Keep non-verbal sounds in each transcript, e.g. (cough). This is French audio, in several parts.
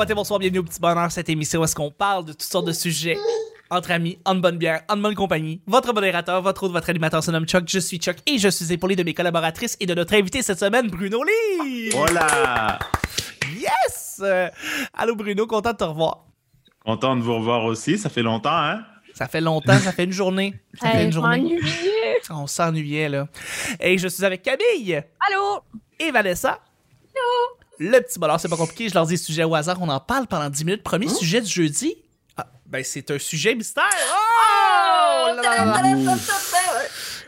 matin, bonsoir, bienvenue au Petit Bonheur, cette émission où est-ce qu'on parle de toutes sortes de sujets entre amis, en bonne bière, en bonne compagnie. Votre modérateur, votre autre, votre animateur se nomme Chuck, je suis Chuck et je suis épaulé de mes collaboratrices et de notre invité cette semaine, Bruno Lee! Voilà! Yes! Euh, allô Bruno, content de te revoir. Content de vous revoir aussi, ça fait longtemps, hein? Ça fait longtemps, ça fait une journée. (laughs) Ça fait Hey, une journée. On s'ennuyait, là. Et je suis avec Camille Allô? et Vanessa. Le petit bonheur, c'est pas compliqué, je leur dis sujet au hasard, on en parle pendant 10 minutes. Premier sujet du jeudi. Ah, ben c'est un sujet mystère. Oh! là là là là.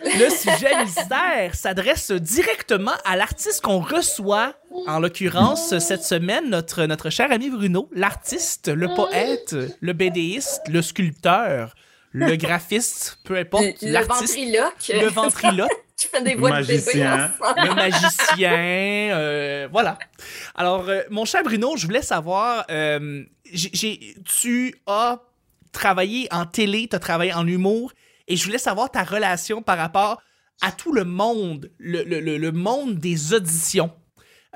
Le sujet mystère s'adresse directement à l'artiste qu'on reçoit, en l'occurrence cette semaine, notre, notre cher ami Bruno, l'artiste, le poète, le BDiste, le sculpteur, le graphiste, peu importe, Le, ventriloque. le ventriloque, Tu fais des voix de bébé Magicien. ensemble. le magicien, euh, voilà. Alors, euh, mon cher Bruno, je voulais savoir, euh, j'ai- tu as travaillé en télé, tu as travaillé en humour, et je voulais savoir ta relation par rapport à tout le monde, le, le- le- le monde des auditions.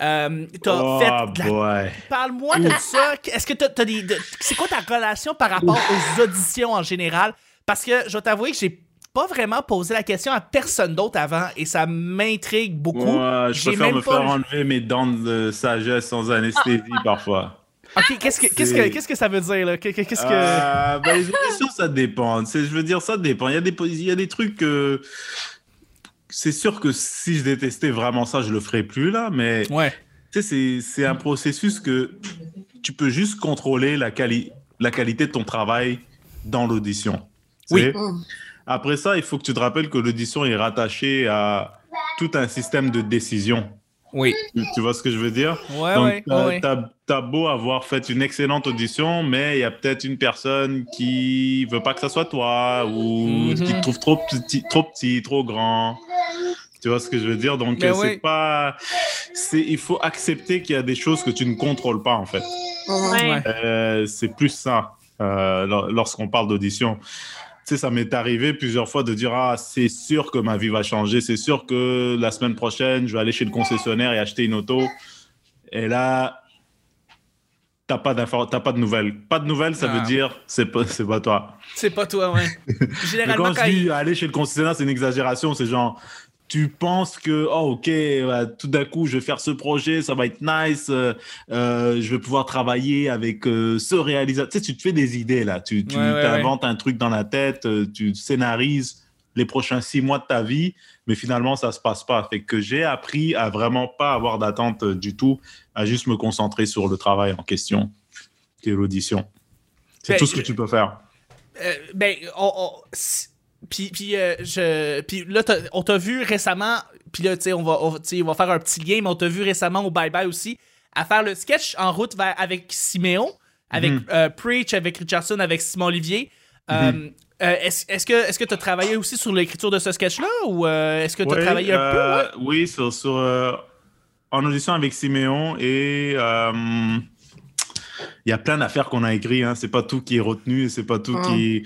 Euh, t'as oh fait de la- boy. Parle-moi de ça. Est-ce que t'as, t'as des. de- c'est quoi ta relation par rapport aux auditions en général? Parce que je vais t'avouer que j'ai pas vraiment posé la question à personne d'autre avant et ça m'intrigue beaucoup. Moi, je J'ai préfère même me pas- faire enlever mes dents de sagesse sans anesthésie parfois. Ok, qu'est-ce que, qu'est-ce que, qu'est-ce que ça veut dire, là? Qu'est- Qu'est-ce que. Euh, ben, les auditions, ça dépend. C'est- Je veux dire, ça dépend. Il y a des, il y a des trucs que. C'est sûr que si je détestais vraiment ça, je le ferais plus, là, mais Ouais. tu sais, c'est- c'est un processus que tu peux juste contrôler la, quali- la qualité de ton travail dans l'audition. Oui. sais? Après ça, il faut que tu te rappelles que l'audition est rattachée à tout un système de décision. Oui. Tu, tu vois ce que je veux dire? Ouais, Donc, ouais, t'as, ouais. t'as- t'as beau avoir fait une excellente audition, mais il y a peut-être une personne qui veut pas que ça soit toi ou Mhm. qui te trouve trop petit, trop petit, trop grand. Tu vois ce que je veux dire? Donc, euh, c'est oui. pas. C'est, il faut accepter qu'il y a des choses que tu ne contrôles pas, en fait. Ouais. Euh, c'est plus ça euh, lor- lorsqu'on parle d'audition. Tu sais, ça m'est arrivé plusieurs fois de dire Ah, c'est sûr que ma vie va changer, c'est sûr que la semaine prochaine, je vais aller chez le concessionnaire et acheter une auto. Et là, t'as pas, t'as pas de nouvelles. Pas de nouvelles, ça Ah. veut dire c'est pas, c'est pas toi. C'est pas toi, ouais. (laughs) Généralement, quand quand, je dis aller chez le concessionnaire, c'est une exagération. C'est genre, tu penses que, oh, ok, ouais, tout d'un coup, je vais faire ce projet, ça va être nice, euh, euh, je vais pouvoir travailler avec euh, ce réalisateur. Tu sais, tu te fais des idées là. Tu, tu Ouais, ouais, t'inventes un truc dans la tête, tu scénarises les prochains six mois de ta vie, mais finalement, ça se passe pas. Fait que j'ai appris à vraiment pas avoir d'attente du tout, à juste me concentrer sur le travail en question, qui est l'audition. C'est Ben, tout ce que tu peux faire. Ben, on, on- puis, puis, euh, je, puis là, on t'a vu récemment, puis là, tu sais, on va, on, tu sais, on va faire un petit lien, mais on t'a vu récemment au Bye Bye aussi, à faire le sketch en route vers, avec Siméon, avec Mhm. euh, Preach, avec Richardson, avec Simon Olivier. Euh, euh, est-ce, est-ce que est-ce que tu as travaillé aussi sur l'écriture de ce sketch-là ou euh, est-ce que tu as travaillé un peu? ouais? Oui, sur, sur, euh, en audition avec Siméon et euh, il y a plein d'affaires qu'on a écrites. Hein. C'est pas tout qui est retenu, et c'est pas tout Mm. qui.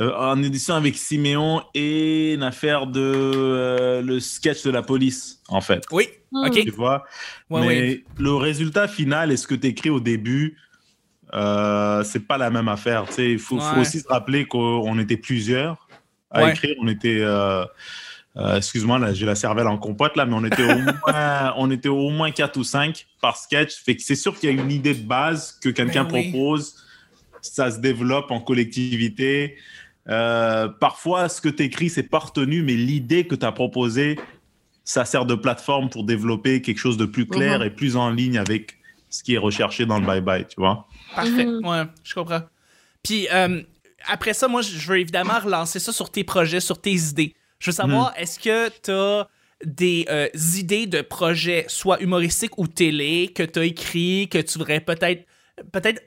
Euh, en audition avec Siméon et une affaire de euh, le sketch de la police, en fait. Oui, ok. Tu vois? Ouais, Mais ouais. le résultat final et ce que tu écris au début, euh, c'est pas la même affaire. Tu sais, il faut, faut Ouais. aussi se rappeler qu'on était plusieurs à Ouais. écrire. On était, euh, euh, excuse-moi, j'ai la cervelle en compote là, mais on était au (laughs) moins, on était au moins quatre ou cinq par sketch. Fait que c'est sûr qu'il y a une idée de base que quelqu'un Ben oui. propose. Ça se développe en collectivité. Euh, parfois, ce que tu écris, c'est pas retenu, mais l'idée que tu as proposée, ça sert de plateforme pour développer quelque chose de plus clair Mhm. et plus en ligne avec ce qui est recherché dans le bye-bye, tu vois. Parfait. Mhm. Ouais, je comprends. Puis euh, après ça, moi, je veux évidemment (laughs) relancer ça sur tes projets, sur tes idées. Je veux savoir, est-ce que tu as des euh, idées de projets, soit humoristiques ou télé, que tu as écrit, que tu voudrais peut-être, peut-être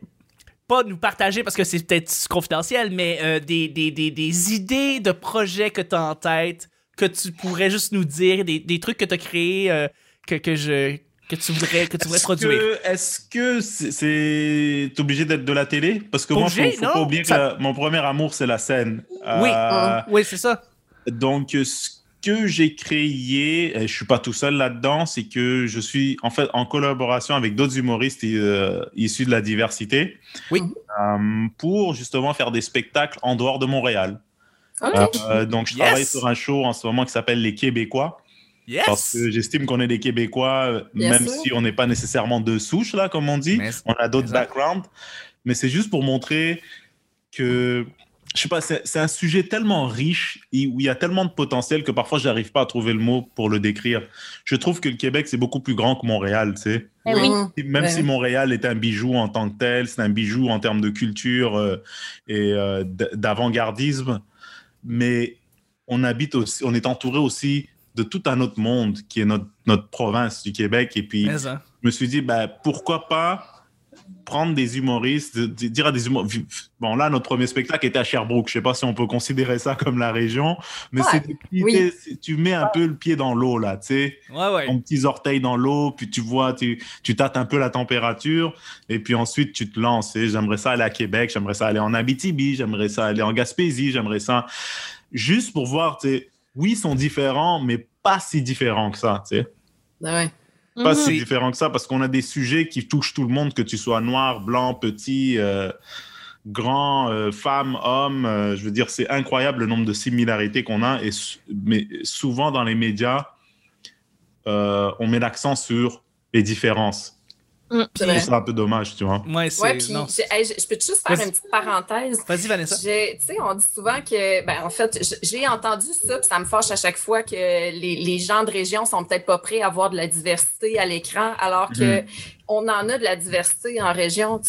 pas nous partager parce que c'est peut-être confidentiel, mais euh, des, des, des, des idées de projets que tu as en tête, que tu pourrais juste nous dire, des, des trucs que tu as créés, euh, que, que, je, que tu voudrais, que tu voudrais Est-ce produire? Est-ce que c'est t'es obligé d'être de la télé? Parce que moi, faut, faut non, pas oublier que la- mon premier amour, c'est la scène. Oui, Euh, oui, c'est ça. Donc, ce que j'ai créé, je suis pas tout seul là-dedans, c'est que je suis en fait en collaboration avec d'autres humoristes euh, issus de la diversité. Oui. Euh, pour justement faire des spectacles en dehors de Montréal. Ok. Euh, donc, je Yes. travaille sur un show en ce moment qui s'appelle Les Québécois. Parce que j'estime qu'on est des Québécois, même si on n'est pas nécessairement de souche, là, comme on dit. Mais- On a d'autres backgrounds. Mais c'est juste pour montrer que, je sais pas, c'est un sujet tellement riche et où il y a tellement de potentiel que parfois, je n'arrive pas à trouver le mot pour le décrire. Je trouve que le Québec, c'est beaucoup plus grand que Montréal, tu sais. Eh oui. Même Ouais. si Montréal est un bijou en tant que tel, c'est un bijou en termes de culture euh, et euh, d'avant-gardisme, mais on habite aussi, on est entouré aussi de tout un autre monde qui est notre, notre province du Québec. Et puis, je me suis dit, ben, pourquoi pas prendre des humoristes, de- de- dire à des humoristes. Bon, là, notre premier spectacle était à Sherbrooke. Je sais pas si on peut considérer ça comme la région, mais Ouais, c'est oui. tu mets un peu le pied dans l'eau, là, tu sais Ouais, ouais. ton petits orteils dans l'eau, puis tu vois, tu, tu tâtes un peu la température, et puis ensuite tu te lances. J'aimerais ça aller à Québec, j'aimerais ça aller en Abitibi, j'aimerais ça aller en Gaspésie, j'aimerais ça juste pour voir, tu sais, oui, ils sont différents, mais pas si différents que ça, tu sais. Ah ouais. Pas Mhm. si C'est- différents que ça, parce qu'on a des sujets qui touchent tout le monde, que tu sois noir, blanc, petit, euh, grand, euh, femme, homme. euh, je veux dire, c'est incroyable le nombre de similarités qu'on a, et, mais souvent dans les médias, euh, on met l'accent sur les différences. Mm. C'est un peu dommage, tu vois. Ouais, c'est. Ouais, puis non. j'ai- hey, je je peux juste faire une petite parenthèse. Vas-y, Vanessa. Tu sais, on dit souvent que, ben, en fait, j'ai entendu ça, puis ça me fâche à chaque fois que les, les gens de région sont peut-être pas prêts à voir de la diversité à l'écran, alors que Mhm. On en a de la diversité en région.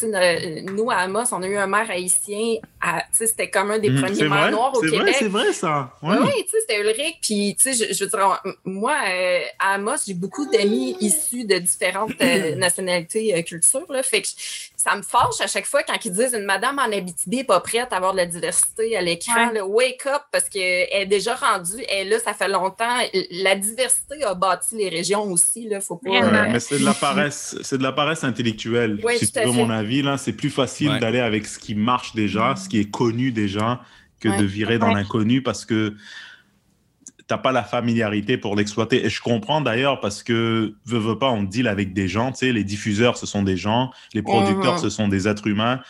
Nous, à Amos, on a eu un maire haïtien, à- tu sais, c'était comme un des Mhm. premiers maires noirs au c'est vrai, Québec. c'est vrai ça. Oui, Ouais. tu sais, c'était Ulrich. Puis, tu sais, je, je veux dire, on- moi, euh, à Amos, j'ai beaucoup d'amis issus de différentes euh, (coughs) nationalités, euh, cultures. Là, fait que ça me fâche à chaque fois quand ils disent une madame en Abitibi n'est pas prête à avoir de la diversité à l'écran. Ouais. Wake up, parce qu'elle est déjà rendue. Elle est là, ça fait longtemps. La diversité a bâti les régions aussi. Là, faut pas. Euh, mais c'est de la paresse, c'est de la paresse intellectuelle. À veux fait. mon avis, là, c'est plus facile Ouais. d'aller avec ce qui marche déjà, ce qui est connu déjà, que Ouais. de virer dans Ouais. l'inconnu parce que t'as pas la familiarité pour l'exploiter. Et je comprends d'ailleurs parce que veux, veux pas, on deal avec des gens, tu sais, les diffuseurs, ce sont des gens, les producteurs, Mhm. ce sont des êtres humains.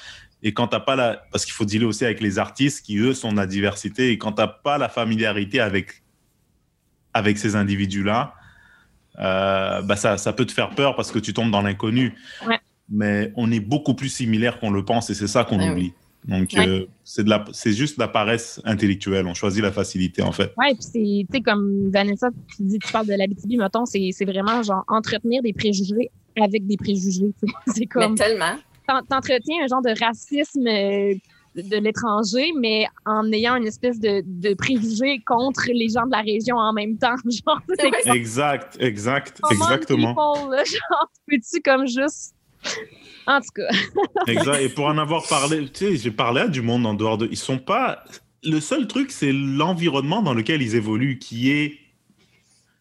Et quand t'as pas la, parce qu'il faut dealer aussi avec les artistes qui eux sont de la diversité. Et quand t'as pas la familiarité avec avec ces individus-là, euh, bah ça, ça peut te faire peur parce que tu tombes dans l'inconnu. Ouais. Mais on est beaucoup plus similaires qu'on le pense et c'est ça qu'on Ouais, oublie. Donc, Ouais. euh, c'est de la, c'est juste de la paresse intellectuelle. On choisit la facilité, en fait. Ouais, puis c'est, tu sais, comme Vanessa, tu dis, tu parles de l'Abitibi, mettons, c'est, c'est vraiment genre entretenir des préjugés avec des préjugés. (laughs) C'est mais comme, tellement. t'en- t'entretiens un genre de racisme euh, de l'étranger, mais en ayant une espèce de, de préjugé contre les gens de la région en même temps. (laughs) Genre, c'est Ouais. Exact, exact, exactement. people, (laughs) genre, peux-tu comme juste. En tout cas. (laughs) exact. Et pour en avoir parlé, tu sais, j'ai parlé à du monde en dehors de. Ils sont pas. Le seul truc, c'est l'environnement dans lequel ils évoluent qui est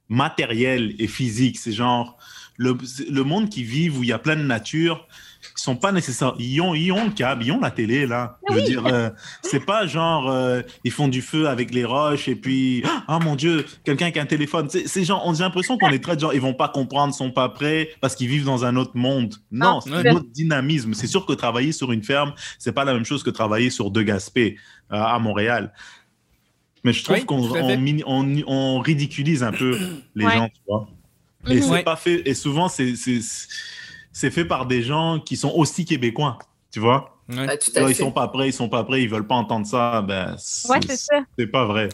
matériel et physique. C'est genre le, le monde qui vivent où il y a plein de nature. Ils sont pas nécessaires. Ils ont, ils ont le câble, ils ont la télé là. Je veux dire, euh, c'est pas genre euh, ils font du feu avec les roches et puis ah mon dieu, quelqu'un qui a un téléphone. C'est c'est genre, on a l'impression qu'on est très genre ils vont pas comprendre, sont pas prêts parce qu'ils vivent dans un autre monde. Non, Ah, c'est ouais. un autre dynamisme. C'est sûr que travailler sur une ferme, c'est pas la même chose que travailler sur deux Gaspé euh, à Montréal. Mais je trouve Oui, qu'on on, on- on ridiculise un peu les Ouais. gens, tu vois. Et Mhm. c'est Ouais. pas fait. Et souvent, c'est c'est fait par des gens qui sont aussi québécois, tu vois? Ouais. Ben, tout à Alors, ils sont pas prêts, ils sont pas prêts, ils veulent pas entendre ça. Ben, c'est Ouais, c'est ça. c'est pas vrai.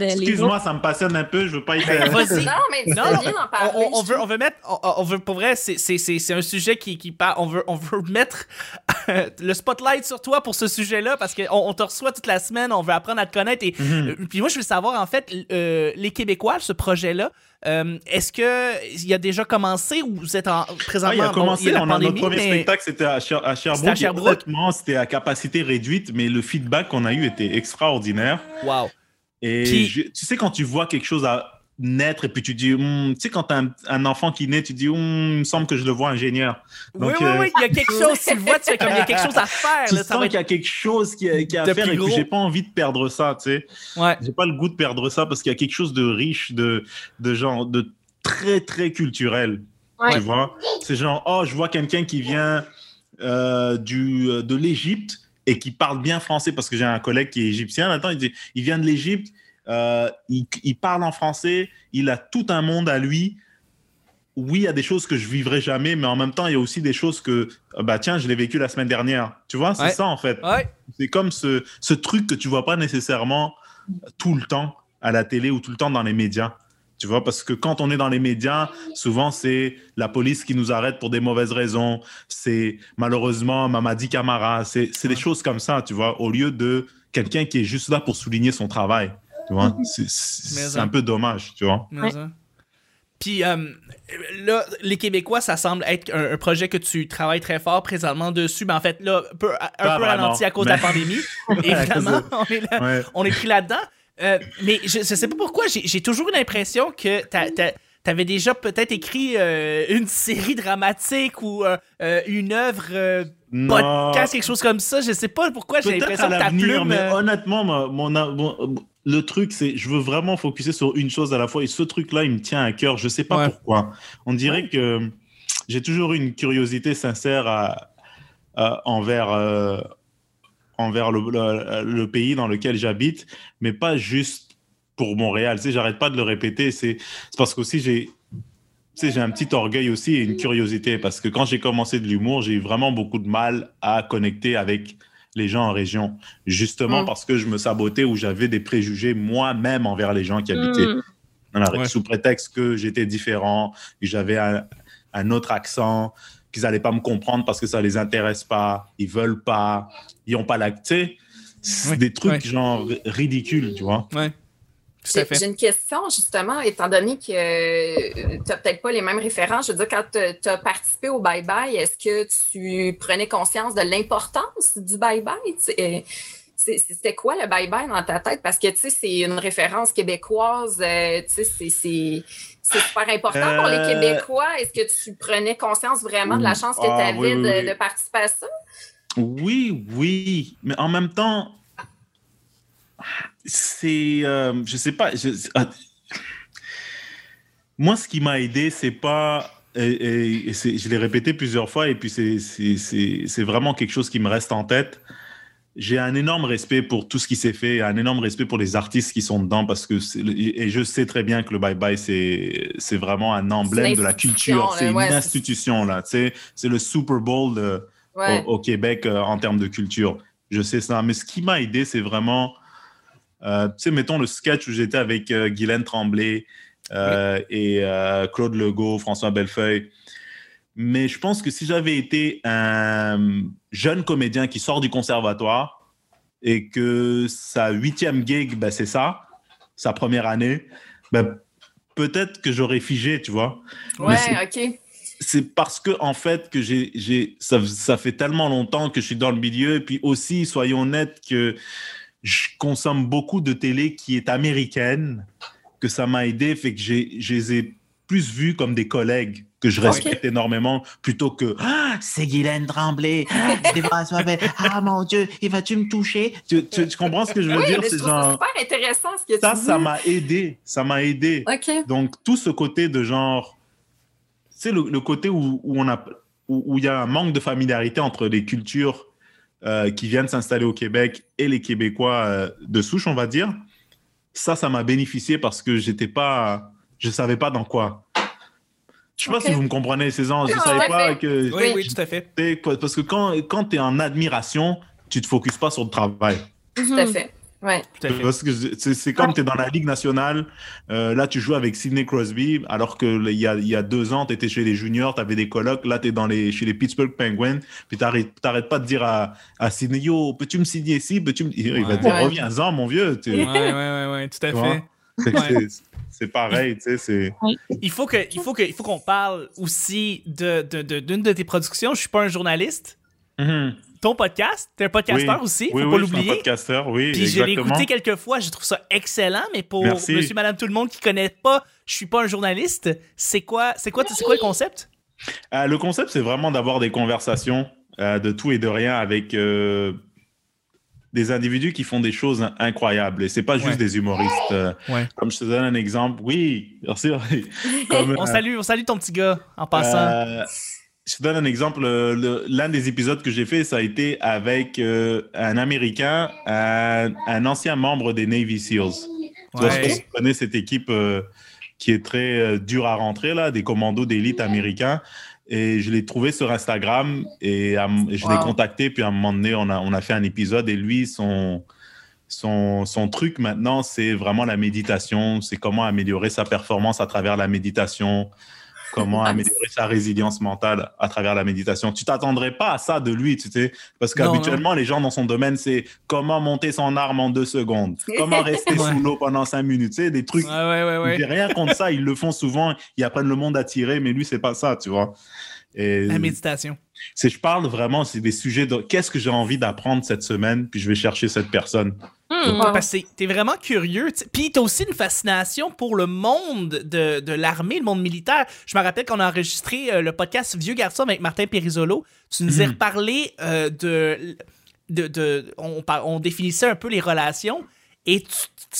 Excuse-moi, ça me passionne un peu. Je veux pas être. Ben, vas-y. Non, mais Non, bien On, parler. on- on je veut, on veut mettre, on, on veut, pour vrai, c'est, c'est, c'est, c'est un sujet qui, qui part, on veut, on veut mettre le spotlight sur toi pour ce sujet-là parce qu'on on te reçoit toute la semaine, on veut apprendre à te connaître et Mhm. euh, puis moi je veux savoir en fait euh, les Québécois, ce projet-là, euh, est-ce que il a déjà commencé ou vous êtes en, présentement Ah, il a bon, commencé. il y a on a notre premier mais- spectacle, c'était à, Cher- à Sherbrooke. C'était à et Sherbrooke. honnêtement, c'était à capacité réduite, mais le feedback qu'on a eu était extraordinaire. Wow. Et Puis- je- tu sais, quand tu vois quelque chose à, naître et puis tu dis, Hum, tu sais, quand tu as un, un enfant qui naît, tu dis, Hum, il me semble que je le vois ingénieur. Oui, Donc, oui, euh, oui, il y a quelque chose, tu le vois, tu fais comme il y a quelque chose à faire. Tu là, sens qu'il y a quelque chose qui est, qui est à faire et puis j'ai pas envie de perdre ça, tu sais. Ouais. J'ai pas le goût de perdre ça parce qu'il y a quelque chose de riche, de, de genre, de très, très culturel. Ouais. Tu vois? C'est genre, oh, je vois quelqu'un qui vient euh, du, euh, de l'Égypte et qui parle bien français parce que j'ai un collègue qui est égyptien. Attends, il, dit, il vient de l'Égypte, euh, il, il parle en français, il a tout un monde à lui. Oui, il y a des choses que je vivrai jamais, mais en même temps, il y a aussi des choses que, euh, bah tiens, je l'ai vécu la semaine dernière. Tu vois, c'est Ouais. ça en fait. Ouais. C'est comme ce, ce truc que tu vois pas nécessairement tout le temps à la télé ou tout le temps dans les médias. Tu vois, parce que quand on est dans les médias, souvent c'est la police qui nous arrête pour des mauvaises raisons. C'est malheureusement Mamadi Camara. C'est c'est des choses comme ça, tu vois, au lieu de quelqu'un qui est juste là pour souligner son travail. Tu vois, c'est Mais c'est un peu dommage, tu vois. Mais. Puis euh, là, les Québécois, ça semble être un, un projet que tu travailles très fort présentement dessus. Mais en fait, là, un peu, un Pas peu vraiment, ralenti à cause mais- de la pandémie. (laughs) Évidemment, on est, là- Ouais. on est pris là-dedans. Euh, mais je, je sais pas pourquoi, j'ai toujours eu l'impression que t'as- t'avais déjà peut-être écrit euh, une série dramatique ou une œuvre euh, podcast, quelque chose comme ça. Je sais pas pourquoi j'ai l'impression que ta plume. mais honnêtement, mon, mon- mon- le truc, c'est je veux vraiment focuser sur une chose à la fois. Et ce truc-là, il me tient à cœur. Je sais pas Ouais. pourquoi. On dirait que j'ai toujours eu une curiosité sincère à- à- envers, euh, envers le, le- le pays dans lequel j'habite, mais pas juste pour Montréal. Tu sais, j'arrête pas de le répéter. C'est c'est parce qu'aussi j'ai. Tu sais, j'ai un petit orgueil aussi et une curiosité parce que quand j'ai commencé de l'humour, j'ai eu vraiment beaucoup de mal à connecter avec les gens en région, justement Mm. parce que je me sabotais ou j'avais des préjugés moi-même envers les gens qui habitaient Mm. dans la- Ouais. sous prétexte que j'étais différent, que j'avais un, un autre accent, qu'ils n'allaient pas me comprendre parce que ça les intéresse pas, ils veulent pas, ils ont pas la... Tu sais, c'est Ouais, des trucs ouais. genre ridicules, tu vois. Ouais. J'ai une question, justement, étant donné que tu n'as peut-être pas les mêmes références. Je veux dire, quand tu as participé au bye-bye, est-ce que tu prenais conscience de l'importance du bye-bye? Tu sais, euh, C'était quoi le bye-bye dans ta tête? Parce que, tu sais, c'est une référence québécoise, euh, tu sais, c'est- super important pour les Euh, Québécois. Est-ce que tu prenais conscience vraiment de la chance que Ah, tu avais oui, oui, de, oui. de participer à ça? Oui, oui, mais en même temps, c'est, euh, je sais pas, je- ah, moi ce qui m'a aidé, c'est pas, et, et- et c'est- je l'ai répété plusieurs fois et puis c'est- vraiment quelque chose qui me reste en tête. J'ai un énorme respect pour tout ce qui s'est fait, un énorme respect pour les artistes qui sont dedans parce que et je sais très bien que le Bye Bye c'est c'est vraiment un emblème de la culture, c'est une ouais, institution là, c'est le Super Bowl de Ouais. au, au Québec euh, en termes de culture. Je sais ça. Mais ce qui m'a aidé, c'est vraiment, euh, tu sais, mettons le sketch où j'étais avec euh, Guylaine Tremblay euh, et euh, Claude Legault, François Bellefeuille. Mais je pense que si j'avais été un jeune comédien qui sort du conservatoire et que sa huitième gig, ben, c'est ça, sa première année, ben, peut-être que j'aurais figé, tu vois Ouais, OK. c'est parce que en fait que j'ai ça, ça fait tellement longtemps que je suis dans le milieu et puis aussi soyons honnêtes que je consomme beaucoup de télé qui est américaine que ça m'a aidé fait que j'ai je les ai plus vus comme des collègues que je respecte énormément plutôt que ah c'est Guylaine Tremblay. Ah, ah mon dieu il va-tu me toucher tu, tu, tu comprends ce que je veux Oui, dire? c'est genre super intéressant ce que ça tu dis. ça m'a aidé ça m'a aidé. Donc, tout ce côté de genre, c'est le, le côté où, où on a, où il y a un manque de familiarité entre les cultures euh, qui viennent s'installer au Québec et les Québécois euh, de souche, on va dire. Ça, ça m'a bénéficié parce que j'étais pas, je savais pas dans quoi. Je sais pas si vous me comprenez, ces gens. Je savais pas fait. que. Oui, oui, tout à fait. Parce que quand, quand tu es en admiration, tu te focuses pas sur le travail. Tout à fait. Ouais. Tout à fait. Parce que c'est comme tu es dans la Ligue nationale, euh, là tu joues avec Sidney Crosby, alors que là, il y a, il y a deux ans, tu étais chez les juniors, tu avais des colocs, là tu es dans les, chez les Pittsburgh Penguins, puis tu n'arrêtes pas de dire à, à Sidney, yo, peux-tu me signer ici peux-tu me... Il va te dire, Ouais. reviens-en, mon vieux. Tu... Ouais, ouais, ouais, ouais, tout à Tu fait. C'est- Ouais. c'est- pareil, tu sais, c'est... Il faut que, il faut que, il faut qu'on parle aussi de, de, de- d'une de tes productions. Je suis pas un journaliste. Mhm. Ton podcast. T'es un podcasteur Oui. aussi, faut oui, pas oui, je suis un l'oublier. podcasteur, oui, Puis je l'ai écouté quelques fois, je trouve ça excellent, mais pour Merci. monsieur, madame, tout le monde qui connaît pas, je suis pas un journaliste. C'est quoi, c'est quoi, c'est quoi le concept? Euh, le concept, c'est vraiment d'avoir des conversations euh, de tout et de rien avec euh, des individus qui font des choses incroyables. Et c'est pas juste Ouais. des humoristes. Ouais. Comme je te donne un exemple, oui, merci. (laughs) Comme, On salue, on salue ton petit gars en passant. Je te donne un exemple. euh, L'un des épisodes que j'ai fait, ça a été avec euh, un Américain, un, un ancien membre des Navy SEALs. Tu vois, Ouais. tu connais cette équipe euh, qui est très euh, dure à rentrer, là, des commandos d'élite américains. Et je l'ai trouvé sur Instagram et, je l'ai contacté. Puis à un moment donné, on a, on a fait un épisode. Et lui, son, son, son truc maintenant, c'est vraiment la méditation. C'est comment améliorer sa performance à travers la méditation. Comment Nice. (laughs) améliorer sa résilience mentale à travers la méditation. Tu t'attendrais pas à ça de lui, tu sais, parce qu'habituellement, les gens dans son domaine, c'est comment monter son arme en deux secondes, comment rester (laughs) sous l'eau pendant cinq minutes, tu sais, des trucs. Ouais, ouais, ouais, ouais. J'ai rien contre ça, ils le font souvent, ils apprennent le monde à tirer, mais lui, c'est pas ça, tu vois. Et La méditation. c'est, je parle vraiment, c'est des sujets de qu'est-ce que j'ai envie d'apprendre cette semaine, puis je vais chercher cette personne. Hmm. Ouais. Parce que t'es vraiment curieux. Puis t'as aussi une fascination pour le monde de, de l'armée, le monde militaire. Je me rappelle qu'on a enregistré euh, le podcast Vieux Garçon avec Martin Périsolo. Tu nous as Mhm. reparlé euh, de, de, de- on, définissait un peu les relations. Et tu,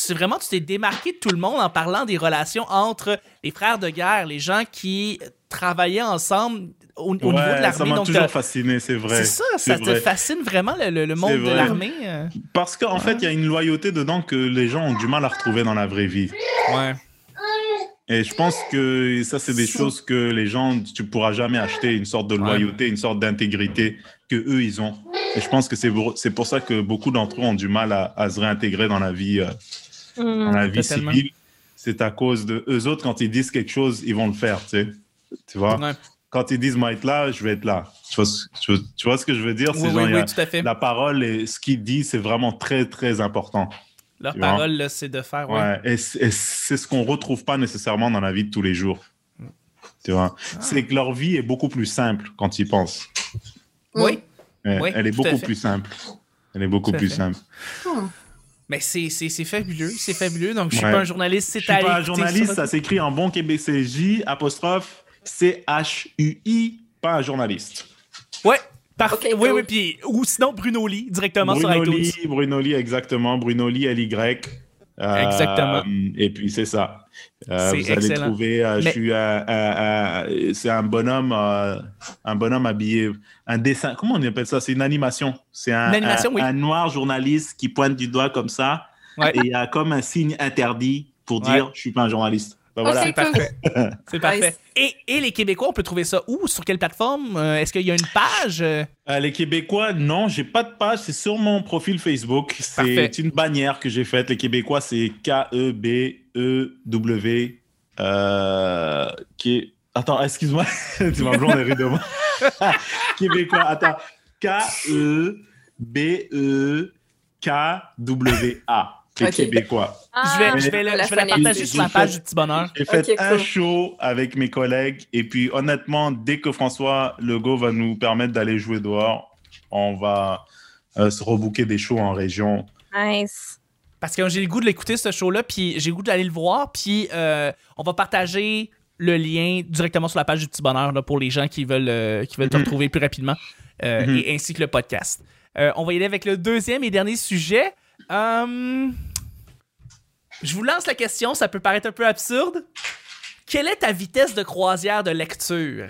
tu- vraiment, tu t'es démarqué de tout le monde en parlant des relations entre les frères de guerre, les gens qui travaillaient ensemble au, au niveau de Ouais, ça l'armée. m'a toujours fasciné, c'est vrai. c'est ça, ça te fascine vraiment le, le- le monde de l'armée. euh. Parce qu'en fait, il y a une loyauté dedans que les gens ont du mal à retrouver dans la vraie vie. Ouais. Et je pense que ça, c'est des choses que les gens, tu pourras jamais acheter, une sorte de Ouais. loyauté, une sorte d'intégrité que eux, ils ont. Et je pense que c'est pour, c'est pour ça que beaucoup d'entre eux ont du mal à, à se réintégrer dans la vie, euh, Hmm. dans la vie totalement. civile. C'est à cause de eux autres, quand ils disent quelque chose, ils vont le faire, tu sais. Tu vois? Ouais. Quand ils disent, moi, être là, je vais être là. Tu vois, ce- tu vois, tu vois ce que je veux dire? Oui, oui, a- tout à fait. La parole et ce qu'il dit, c'est vraiment très, très important. Leur parole, là, c'est de faire. Ouais. Ouais, et c'est ce qu'on retrouve pas nécessairement dans la vie de tous les jours. Tu vois, Ah. c'est que leur vie est beaucoup plus simple quand ils pensent. Oui. Ouais, Oui, elle est beaucoup plus simple. Elle est beaucoup plus fait. simple. Mais c'est, fabuleux, c'est fabuleux. Donc, je suis Ouais. pas un journaliste, c'est Je suis pas un journaliste, ça s'écrit en bon J apostrophe C H U I, pas un journaliste. Ouais, parfait. Oui, cool. oui, puis ou sinon Bruno Lee directement Bruno sur iTunes. Lee, Bruno Lee, exactement. Bruno Lee, L-Y. Euh, Exactement. Et puis, c'est ça. Euh, C'est vous allez excellent. trouver, euh, je suis un- un- un- c'est un bonhomme, euh, un bonhomme habillé, un dessin, comment on appelle ça? C'est une animation. C'est un, Une animation, un- oui. un noir journaliste qui pointe du doigt comme ça. Ouais. Et il y a comme un signe interdit pour Ouais. dire, je suis pas un journaliste. Ben voilà. C'est parfait. (laughs) C'est parfait. Nice. Et, et les Québécois, on peut trouver ça où? Sur quelle plateforme? Euh, Est-ce qu'il y a une page? Euh, les Québécois, non, j'ai pas de page, c'est sur mon profil Facebook. C'est une bannière que j'ai faite. Les Québécois, c'est K-E-B-E-W. Euh, qui est... Attends, excuse-moi, (laughs) tu m'as blondé rire de moi. (laughs) Québécois, attends. K-E-B-E-K-W-A. Québécois. je vais, je vais, le- La je vais la partager sur la page fait- du petit bonheur. J'ai fait Ok, un cool. show avec mes collègues et puis honnêtement, dès que François Legault va nous permettre d'aller jouer dehors, on va euh, se rebooker des shows en région. Nice. Parce que j'ai le goût de l'écouter, ce show-là, puis j'ai le goût d'aller le voir, puis euh, on va partager le lien directement sur la page du Petit Bonheur là, pour les gens qui veulent, euh, qui veulent te Mhm. retrouver plus rapidement, euh, Mhm. et ainsi que le podcast. Euh, on va y aller avec le deuxième et dernier sujet. Hum, je vous lance la question, ça peut paraître un peu absurde. Quelle est ta vitesse de croisière de lecture?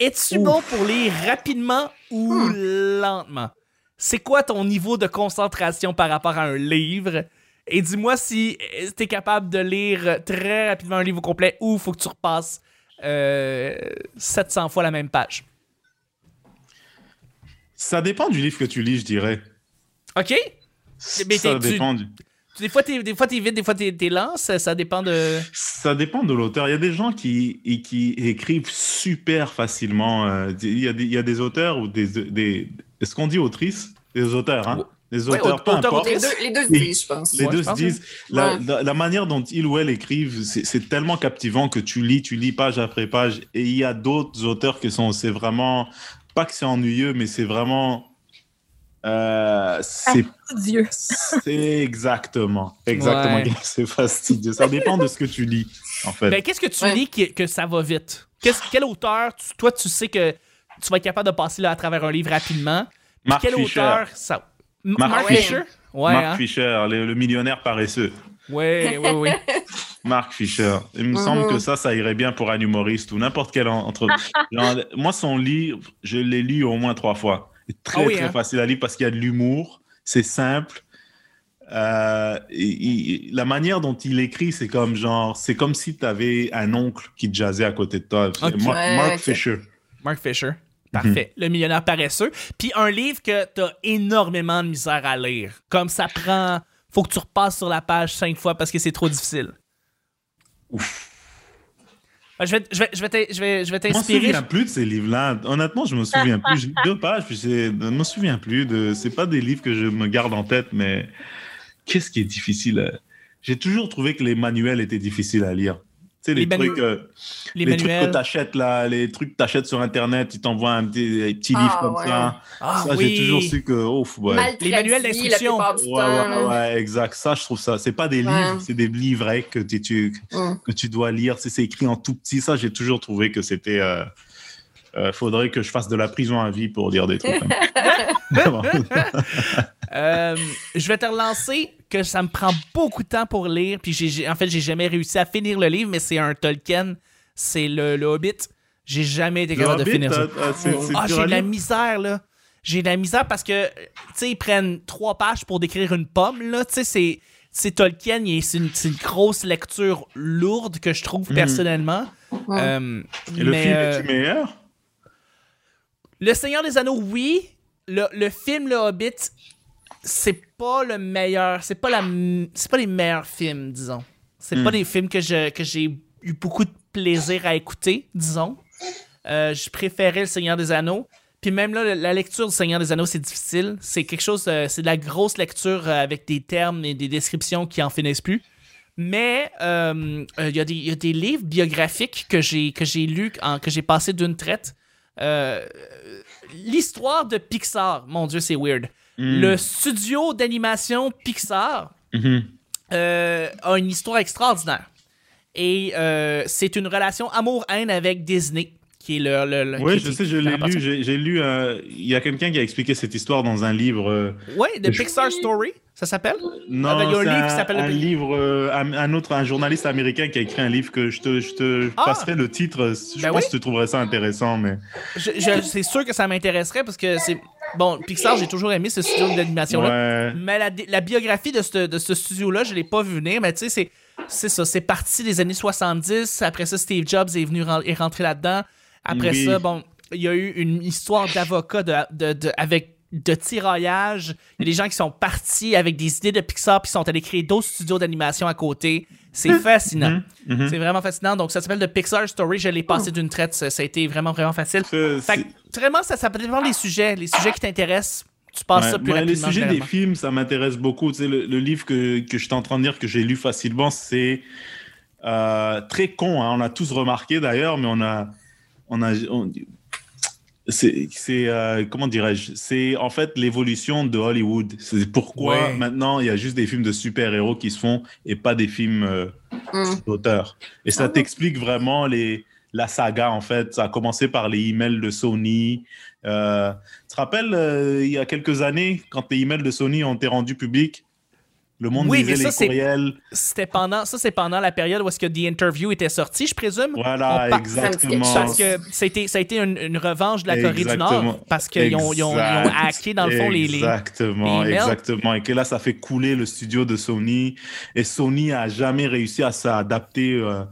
Es-tu bon pour lire rapidement ou lentement? C'est quoi ton niveau de concentration par rapport à un livre? Et dis-moi si tu es capable de lire très rapidement un livre complet ou faut que tu repasses euh, 700 fois la même page? Ça dépend du livre que tu lis, je dirais. OK? Mais ça tu- dépend du- Des fois, t'es, des fois, t'es vite, des fois, t'es, t'es lent. Ça, ça dépend de... Ça dépend de l'auteur. Il y a des gens qui, et qui écrivent super facilement. euh, Il y, a des, il y a des auteurs ou des. des Est-ce qu'on dit autrice Des auteurs, hein Des Ouais, auteurs, peu auteur, importe. Les deux, les deux se disent, je pense. Les Ouais, deux se disent. La, Ouais. la- la manière dont ils ou elles écrivent, c'est c'est tellement captivant que tu lis, tu lis page après page. Et il y a d'autres auteurs qui sont. C'est vraiment. Pas que c'est ennuyeux, mais c'est vraiment. Euh, c'est Dieu. c'est exactement, exactement. Ouais. (laughs) C'est fastidieux. Ça dépend de ce que tu lis, en fait. Ben, qu'est-ce que tu Ouais. lis qui- que ça va vite? Qu'est-ce, quel auteur, tu- toi, tu sais que tu vas être capable de passer là, à travers un livre rapidement? Mark quel Fisher. auteur ça? M- Mark Mark Fisher. Ouais, Mark hein? Fisher, le, le millionnaire paresseux. Ouais, ouais, ouais. (laughs) Mark Fisher. Il me Mhm. semble que ça, ça irait bien pour un humoriste ou n'importe quel en- entre. (laughs) Genre, moi, son livre, je l'ai lu au moins trois fois. C'est très, Ah oui, très hein? facile à lire parce qu'il y a de l'humour, c'est simple. Euh, et- et- la manière dont il écrit, c'est comme genre, c'est comme si tu avais un oncle qui jazzait à côté de toi. Ouais, Mark. Fisher. Mark Fisher. Parfait. Le millionnaire paresseux. Puis un livre que t'as énormément de misère à lire. Comme ça prend. Faut que tu repasses sur la page cinq fois parce que c'est trop difficile. Ben, Je vais, je vais, je vais je vais, je vais Je t'inspirer. souviens plus de ces livres-là. Honnêtement, je me souviens plus. J'ai deux pages, puis je me souviens plus de. C'est pas des livres que je me garde en tête, mais qu'est-ce qui est difficile à- J'ai toujours trouvé que les manuels étaient difficiles à lire. Tu sais, les, trucs, euh, Les, les trucs que t'achètes là, les trucs que t'achètes sur Internet, ils t'envoient un petit, un petit Ah, livre comme ouais. ça. Ah ça, oui. j'ai toujours su que, ouf, ouais. Les manuels d'instruction. Ouais, ouais, exact. Ça, je trouve ça. C'est pas des Ouais. livres, c'est des livrets que tu, tu- Mm. que tu dois lire. C'est c'est écrit en tout petit. Ça, j'ai toujours trouvé que c'était. euh, euh, faudrait que je fasse de la prison à vie pour dire des trucs. ça. (laughs) (laughs) (laughs) Euh, je vais te relancer que ça me prend beaucoup de temps pour lire. Puis j'ai- j'ai, en fait, j'ai jamais réussi à finir le livre, mais c'est un Tolkien. C'est le, le Hobbit. J'ai jamais été Le capable de finir ça. euh, euh, c'est- c'est Ah, j'ai à de la misère, là. J'ai de la misère parce que, tu sais, ils prennent trois pages pour décrire une pomme, là. Tu sais, c'est, c'est Tolkien, il est- c'est une, c'est une grosse lecture lourde que je trouve Mhm. personnellement. Euh, Et le mais, film euh, est-tu meilleur? Le Seigneur des Anneaux, oui. Le, le film Le Hobbit, c'est pas le meilleur. C'est pas la, c'est pas les meilleurs films, disons. C'est Hmm. pas des films que je que j'ai eu beaucoup de plaisir à écouter, disons. Euh, je préférais Le Seigneur des Anneaux. Puis même là, la- lecture du Seigneur des Anneaux, c'est difficile. C'est quelque chose, de- c'est de la grosse lecture euh, avec des termes et des descriptions qui en finissent plus. Mais euh, euh, il y, a des- il y a des livres biographiques que j'ai que j'ai lus, que j'ai passé d'une traite. Euh, L'histoire de Pixar, mon Dieu, c'est weird. Hmm. Le studio d'animation Pixar Mhm. euh, a une histoire extraordinaire. Et euh, c'est une relation amour-haine avec Disney, qui est le. le, le- Oui, qui- je qui- sais, je qui l'ai lu. J'ai j'ai lu. euh, Il y a quelqu'un qui a expliqué cette histoire dans un livre. de Je- Pixar Story, ça s'appelle? Non, Ah, ben, il y a un c'est livre qui s'appelle un Le- livre, un, un autre, un journaliste américain qui a écrit un livre que je te, je te Ah! passerai le titre. Je Ben pense oui. que tu trouverais ça intéressant, mais Je- je- c'est sûr que ça m'intéresserait parce que c'est. Bon, Pixar, j'ai toujours aimé ce studio d'animation-là. ouais. Mais la, la biographie de ce, de ce studio-là, je l'ai pas vu venir, mais tu sais, c'est, c'est ça. C'est parti des années 70. Après ça, Steve Jobs est venu est rentré là-dedans. Après Oui. ça, bon, il y a eu une histoire d'avocat de, de, de- avec de tiraillage. Il y a des gens qui sont partis avec des idées de Pixar puis sont allés créer d'autres studios d'animation à côté. C'est fascinant. Mhm. C'est vraiment fascinant. Donc, ça s'appelle The Pixar Story. Je l'ai passé d'une traite. Ça, ça a été vraiment, vraiment facile. Fait que, vraiment, ça, ça dépend des sujets. Les sujets qui t'intéressent, tu passes Ouais, ça plus moi, les sujets des films, ça m'intéresse beaucoup. Tu sais, le, le livre que, que je suis en train de dire que j'ai lu facilement, c'est euh, très con. hein. On a tous remarqué d'ailleurs, mais on a, on a, on- c'est, c'est, euh, comment dirais-je? C'est en fait l'évolution de Hollywood. C'est pourquoi Ouais. maintenant il y a juste des films de super-héros qui se font et pas des films euh, Mm. d'auteur. Et ça Ah. t'explique vraiment les, la saga en fait. Ça a commencé par les emails de Sony. Euh, tu te rappelles, euh, il y a quelques années, quand les emails de Sony ont été rendus publics, le monde Oui, mais ça, les c'est- courriels. C'était pendant, ça, c'est pendant la période où est-ce que The Interview était sorti, je présume. Voilà, par- exactement. Parce que c'était, ça a été une, une revanche de la Corée du. Nord. Parce qu'ils ont, ils ont, ils ont hacké, dans le fond, les. les- Exactement, les exactement. Et que là, ça fait couler le studio de Sony. Et Sony a jamais réussi à s'adapter euh,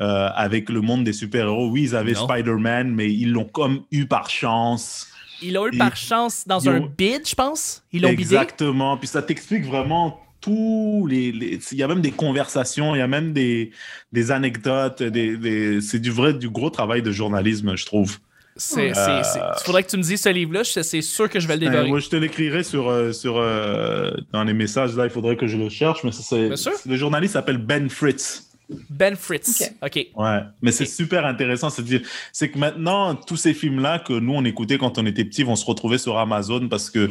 euh, avec le monde des super-héros. Oui, ils avaient. Spider-Man, mais ils l'ont comme eu par chance. Ils l'ont eu par chance dans ils un ont- bid, je pense. Ils l'ont bidé. Exactement. Puis ça t'explique vraiment tous les, les- Il y a même des conversations, il y a même des, des anecdotes. Des, des- C'est du vrai, du gros travail de journalisme, je trouve. C'est, Euh, c'est, c'est- Il faudrait que tu me dises ce livre-là. C'est sûr que je vais le Euh, dévorer. moi, je te l'écrirai sur, euh, sur, euh, dans les messages. Là, il faudrait que je le cherche. Mais c'est, Bien sûr. le journaliste s'appelle Ben Fritz. Ben Fritz. OK. Ouais, mais c'est super intéressant. C'est dire, c'est que maintenant tous ces films-là que nous on écoutait quand on était petits vont se retrouver sur Amazon parce que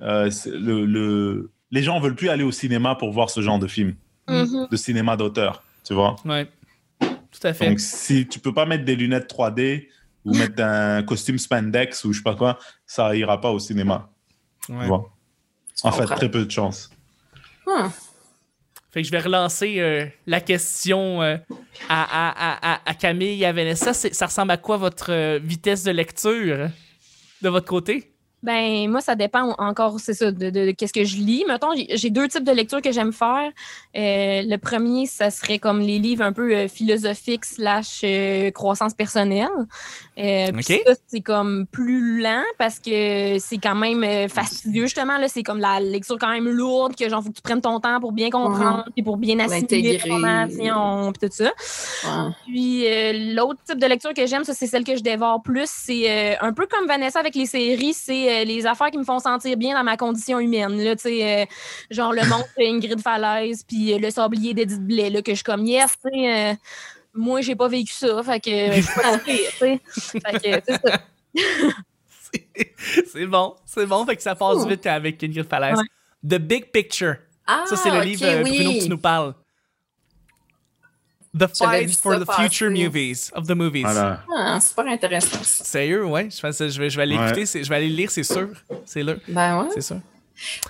euh, c'est le, le- les gens veulent plus aller au cinéma pour voir ce genre de film, Mhm. de cinéma d'auteur, tu vois. Ouais. Tout à fait. Donc, si tu peux pas mettre des lunettes 3D ou mettre un costume spandex ou je sais pas quoi, ça ira pas au cinéma. tu vois. En fait, très peu de chance. Hmm. Fait que je vais relancer euh, la question euh, à, à, à, à- à Camille et à Vanessa. C'est- Ça ressemble à quoi votre euh, vitesse de lecture de votre côté? Ben, moi, ça dépend encore, c'est ça, de, de- de qu'est-ce que je lis. Mettons, j'ai deux types de lectures que j'aime faire. Euh, le premier, ça serait comme les livres un peu euh, philosophiques slash euh, croissance personnelle. Euh, puis Ok. ça, c'est comme plus lent parce que c'est quand même euh, fastidieux, justement. là. C'est comme la lecture quand même lourde, que genre, faut que tu prennes ton temps pour bien comprendre, puis pour bien assimiler l'information, puis tout ça. Ouais. Puis euh, l'autre type de lecture que j'aime, ça c'est celle que je dévore plus. C'est euh, un peu comme Vanessa avec les séries, c'est euh, les affaires qui me font sentir bien dans ma condition humaine. Là, tu sais, euh, genre le monstre d'Ingrid Falaise, puis euh, le sablier d'Edith Blais, là, que je comme yes, euh, moi j'ai pas vécu ça, fait que euh, je suis pas pire, tu sais. Fait que c'est ça. c'est bon, c'est bon. Fait que ça passe vite avec Ingrid Falaise. Ouais. The Big Picture. Ah, Ça, c'est le ok, livre oui. Bruno que tu nous parles. The J'avais Fight vu for the passer. Future Movies of the Movies. Voilà. Ah, super intéressant. ça. Sérieux, ouais. Je pense que je vais, je vais aller Ouais. écouter, c'est- je vais aller le lire, c'est sûr. C'est là, Ben ouais. c'est sûr.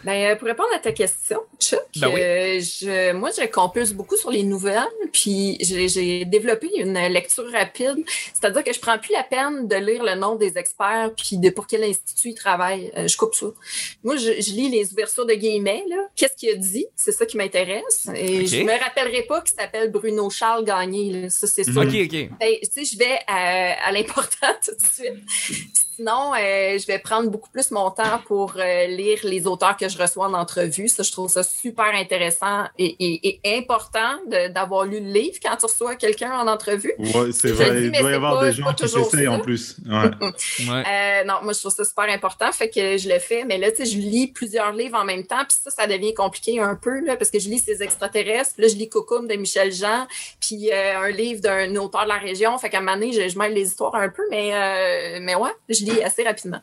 Ben, euh, pour répondre à ta question, Chuck, Ben oui. euh, je, moi, je compulse beaucoup sur les nouvelles, puis j'ai développé une lecture rapide, c'est-à-dire que je prends plus la peine de lire le nom des experts, puis de pour quel institut ils travaillent. Euh, je coupe ça. Moi, je, je lis les ouvertures de guillemets, là. Qu'est-ce qu'il a dit? C'est ça qui m'intéresse. Et Ok. je me rappellerai pas qu'il s'appelle Bruno Charles Gagné, là. Ça, c'est sûr. Mhm. Ok, ok. Ben, tu sais, je vais à, à l'important (laughs) tout de suite. Sinon, euh, je vais prendre beaucoup plus mon temps pour euh, lire les auteurs que je reçois en entrevue. Ça, je trouve ça super intéressant et, et- et important d'avoir lu le livre quand tu reçois quelqu'un en entrevue. Ouais, c'est vrai, dis, il mais doit y c'est avoir pas- des gens qui toujours s'essayent en plus. Ouais. (laughs) Ouais. Euh, non, moi, je trouve ça super important. Fait que je le fais. Mais là, tu sais, je lis plusieurs livres en même temps. Puis ça, ça devient compliqué un peu, là, parce que je lis ces extraterrestres. Puis là, je lis Cocoum de Michel Jean. Puis euh, un livre d'un auteur de la région. Fait qu'à un moment donné, je, je mêle les histoires un peu. Mais, euh, mais ouais, je lis assez rapidement.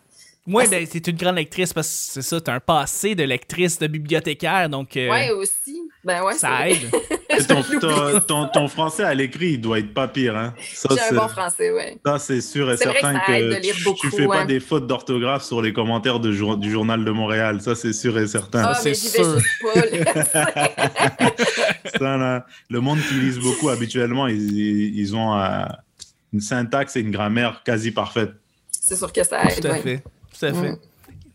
Ouais, ben, c'est une grande lectrice parce que c'est ça, t'as un passé de lectrice, de bibliothécaire, donc euh, Ouais, aussi. Ben ouais, ça aide. (laughs) Ton, ton, ton- ton français à l'écrit, il doit être pas pire. Hein. J'ai un c'est- bon français, ouais. ça, c'est sûr et que certain que, tu- beaucoup, tu fais pas ouais. des fautes d'orthographe sur les commentaires de jour- du journal de Montréal. Ça, c'est sûr et certain. Ah, c'est vais sûr. juste pas, là. Ça, là, le monde qui lise beaucoup habituellement, ils, ils ont euh, une syntaxe et une grammaire quasi parfaite. C'est sûr que ça aide, Tout à ouais. fait. Tout à fait. Mm.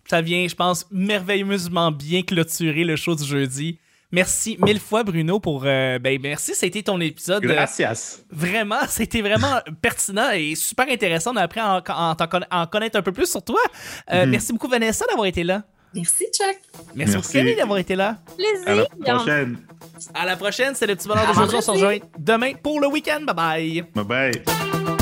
Ça vient, je pense, merveilleusement bien clôturer le show du jeudi. Merci mille fois, Bruno, pour. euh, ben, merci, ça a été ton épisode. euh, Gracias. Vraiment, (laughs) c'était vraiment pertinent et super intéressant. On a appris à en, en connaître un peu plus sur toi. Euh, Mhm. Merci beaucoup, Vanessa, d'avoir été là. Merci, Chuck. Merci, beaucoup. Camille, d'avoir été là. À la Plaisir. prochaine. À la prochaine, c'est le petit bonheur d'aujourd'hui. On se rejoint demain pour le week-end. Bye bye. Bye bye.